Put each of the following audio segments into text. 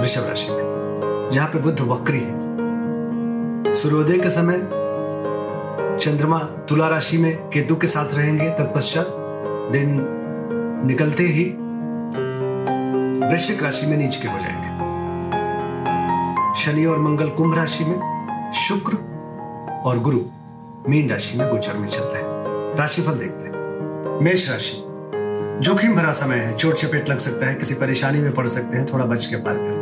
वृषभ राशि में। जहाँ पे बुध वक्री है। सूर्योदय के समय चंद्रमा तुला राशि में केतु के साथ रहेंगे। तत्पश्चात दिन निकलते ही वृश्चिक राशि में नीच के हो जाएँगे। शनि और मंगल कुंभ राशि में शुक्र और गुरु मीन राशि में गोचर में चल रहे हैं। राशिफल देखते हैं। मेष राशि, जोखिम भरा समय है। चोट चपेट लग सकता है, किसी परेशानी में पड़ सकते हैं, थोड़ा बच के पार करें।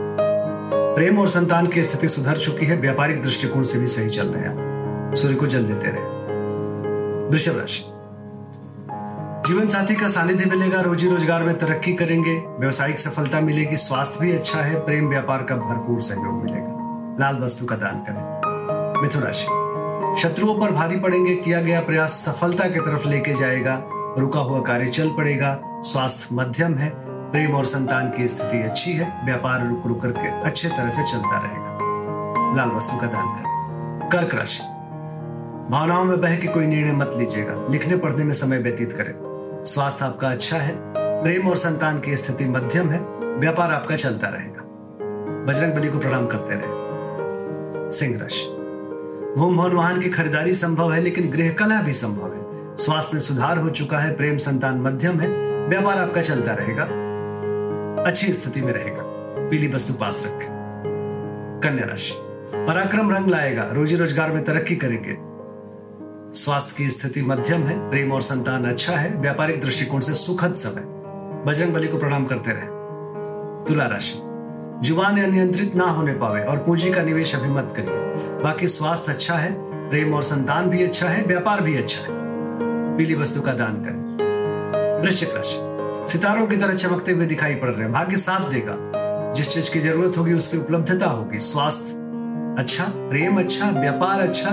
प्रेम और संतान की स्थिति सुधर चुकी है, व्यापारिक दृष्टिकोण से भी सही चल रहे हैं। सूर्य को जल देते रहे। वृषभ राशि। जीवन साथी का सानिध्य मिलेगा, रोजी रोज़गार में तरक्की करेंगे, व्यवसायिक सफलता मिलेगी, स्वास्थ्य भी अच्छा है, प्रेम व्यापार का भरपूर सहयोग मिलेगा। लाल वस्तु का दान करें। मिथुन राशि। शत्रुओं पर भारी पड़ेंगे, किया गया प्रयास सफलता की तरफ़ लेके जाएगा, रुका हुआ कार्य चल पड़ेगा, स्वास्थ्य मध्यम है प्रेम और संतान की स्थिति अच्छी है, व्यापार रुक रुक करके अच्छे तरह से चलता रहेगा। लाल वस्तु का दान करें। कर्क राशि। भावनाओं में बह के कोई निर्णय मत लीजिएगा। लिखने पढ़ने में समय व्यतीत करें। स्वास्थ्य आपका अच्छा है, प्रेम और संतान की स्थिति मध्यम है, व्यापार आपका चलता रहेगा। बजरंग बली को प्रणाम करते रहे। सिंह राशि। भूम भवन वाहन की खरीदारी संभव है, लेकिन गृह कला भी संभव है। स्वास्थ्य में सुधार हो चुका है, प्रेम संतान मध्यम है, व्यापार आपका चलता रहेगा। अच्छी स्थिति में रहेगा। पीली वस्तु पास रखें। कन्या राशि। पराक्रम रंग लाएगा। रोजी रोज़गार में तरक्की करेंगे। स्वास्थ्य की स्थिति मध्यम है। प्रेम और संतान अच्छा है। व्यापारिक दृष्टिकोण से सुखद समय। बजरंग बली को प्रणाम करते रहे। तुला राशि। ज़ुबान अनियंत्रित ना होने पावे और पूंजी का निवेश अभी मत करिए। बाकी स्वास्थ्य अच्छा है। प्रेम और संतान भी अच्छा है। व्यापार भी अच्छा है। पीली वस्तु का दान करें। वृश्चिक राशि। सितारों की तरह चमकते हुए दिखाई पड़ रहे हैं। भाग्य साथ देगा। जिस चीज़ की ज़रूरत होगी, उसकी उपलब्धता होगी। स्वास्थ्य अच्छा प्रेम अच्छा व्यापार अच्छा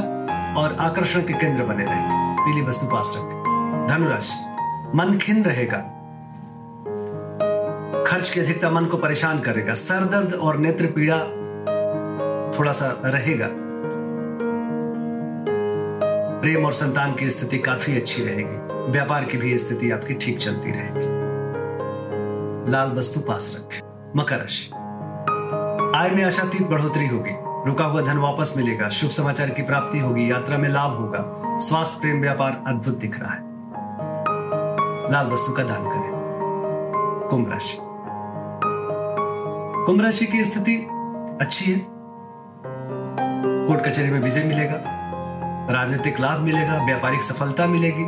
और आकर्षण के केंद्र बने रहेंगे पीली वस्तु पास रखें। धनुराशि, मन खिन रहेगा। खर्च की अधिकता मन को परेशान करेगा। सर दर्द और नेत्र पीड़ा थोड़ा सा रहेगा। प्रेम और संतान की स्थिति काफ़ी अच्छी रहेगी। व्यापार की भी स्थिति आपकी ठीक चलती रहेगी। लाल वस्तु पास रखें। मकर राशि। आय में आशातीत बढ़ोतरी होगी। रुका हुआ धन वापस मिलेगा। शुभ समाचार की प्राप्ति होगी। यात्रा में लाभ होगा। स्वास्थ्य, प्रेम, व्यापार अद्भुत दिख रहा है। लाल वस्तु का दान करें। कुंभ राशि। कुंभ राशि की स्थिति अच्छी है। कोर्ट कचहरी में विजय मिलेगा। राजनीतिक लाभ मिलेगा। व्यापारिक सफलता मिलेगी।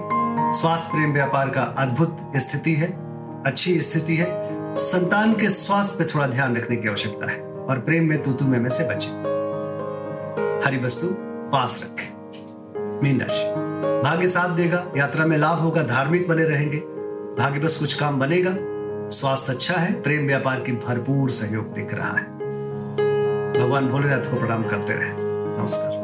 स्वास्थ्य, प्रेम, व्यापार का अद्भुत स्थिति है। अच्छी स्थिति है। संतान के स्वास्थ्य पे थोड़ा ध्यान रखने की आवश्यकता है और प्रेम में तूतु में, में से बचे। हरी वस्तु पास रखें। मीन राशि। भाग्य साथ देगा यात्रा में लाभ होगा धार्मिक बने रहेंगे। भाग्य बस कुछ काम बनेगा। स्वास्थ्य अच्छा है प्रेम व्यापार की भरपूर सहयोग दिख रहा है। भगवान भोलेनाथ को प्रणाम करते रहे। नमस्कार।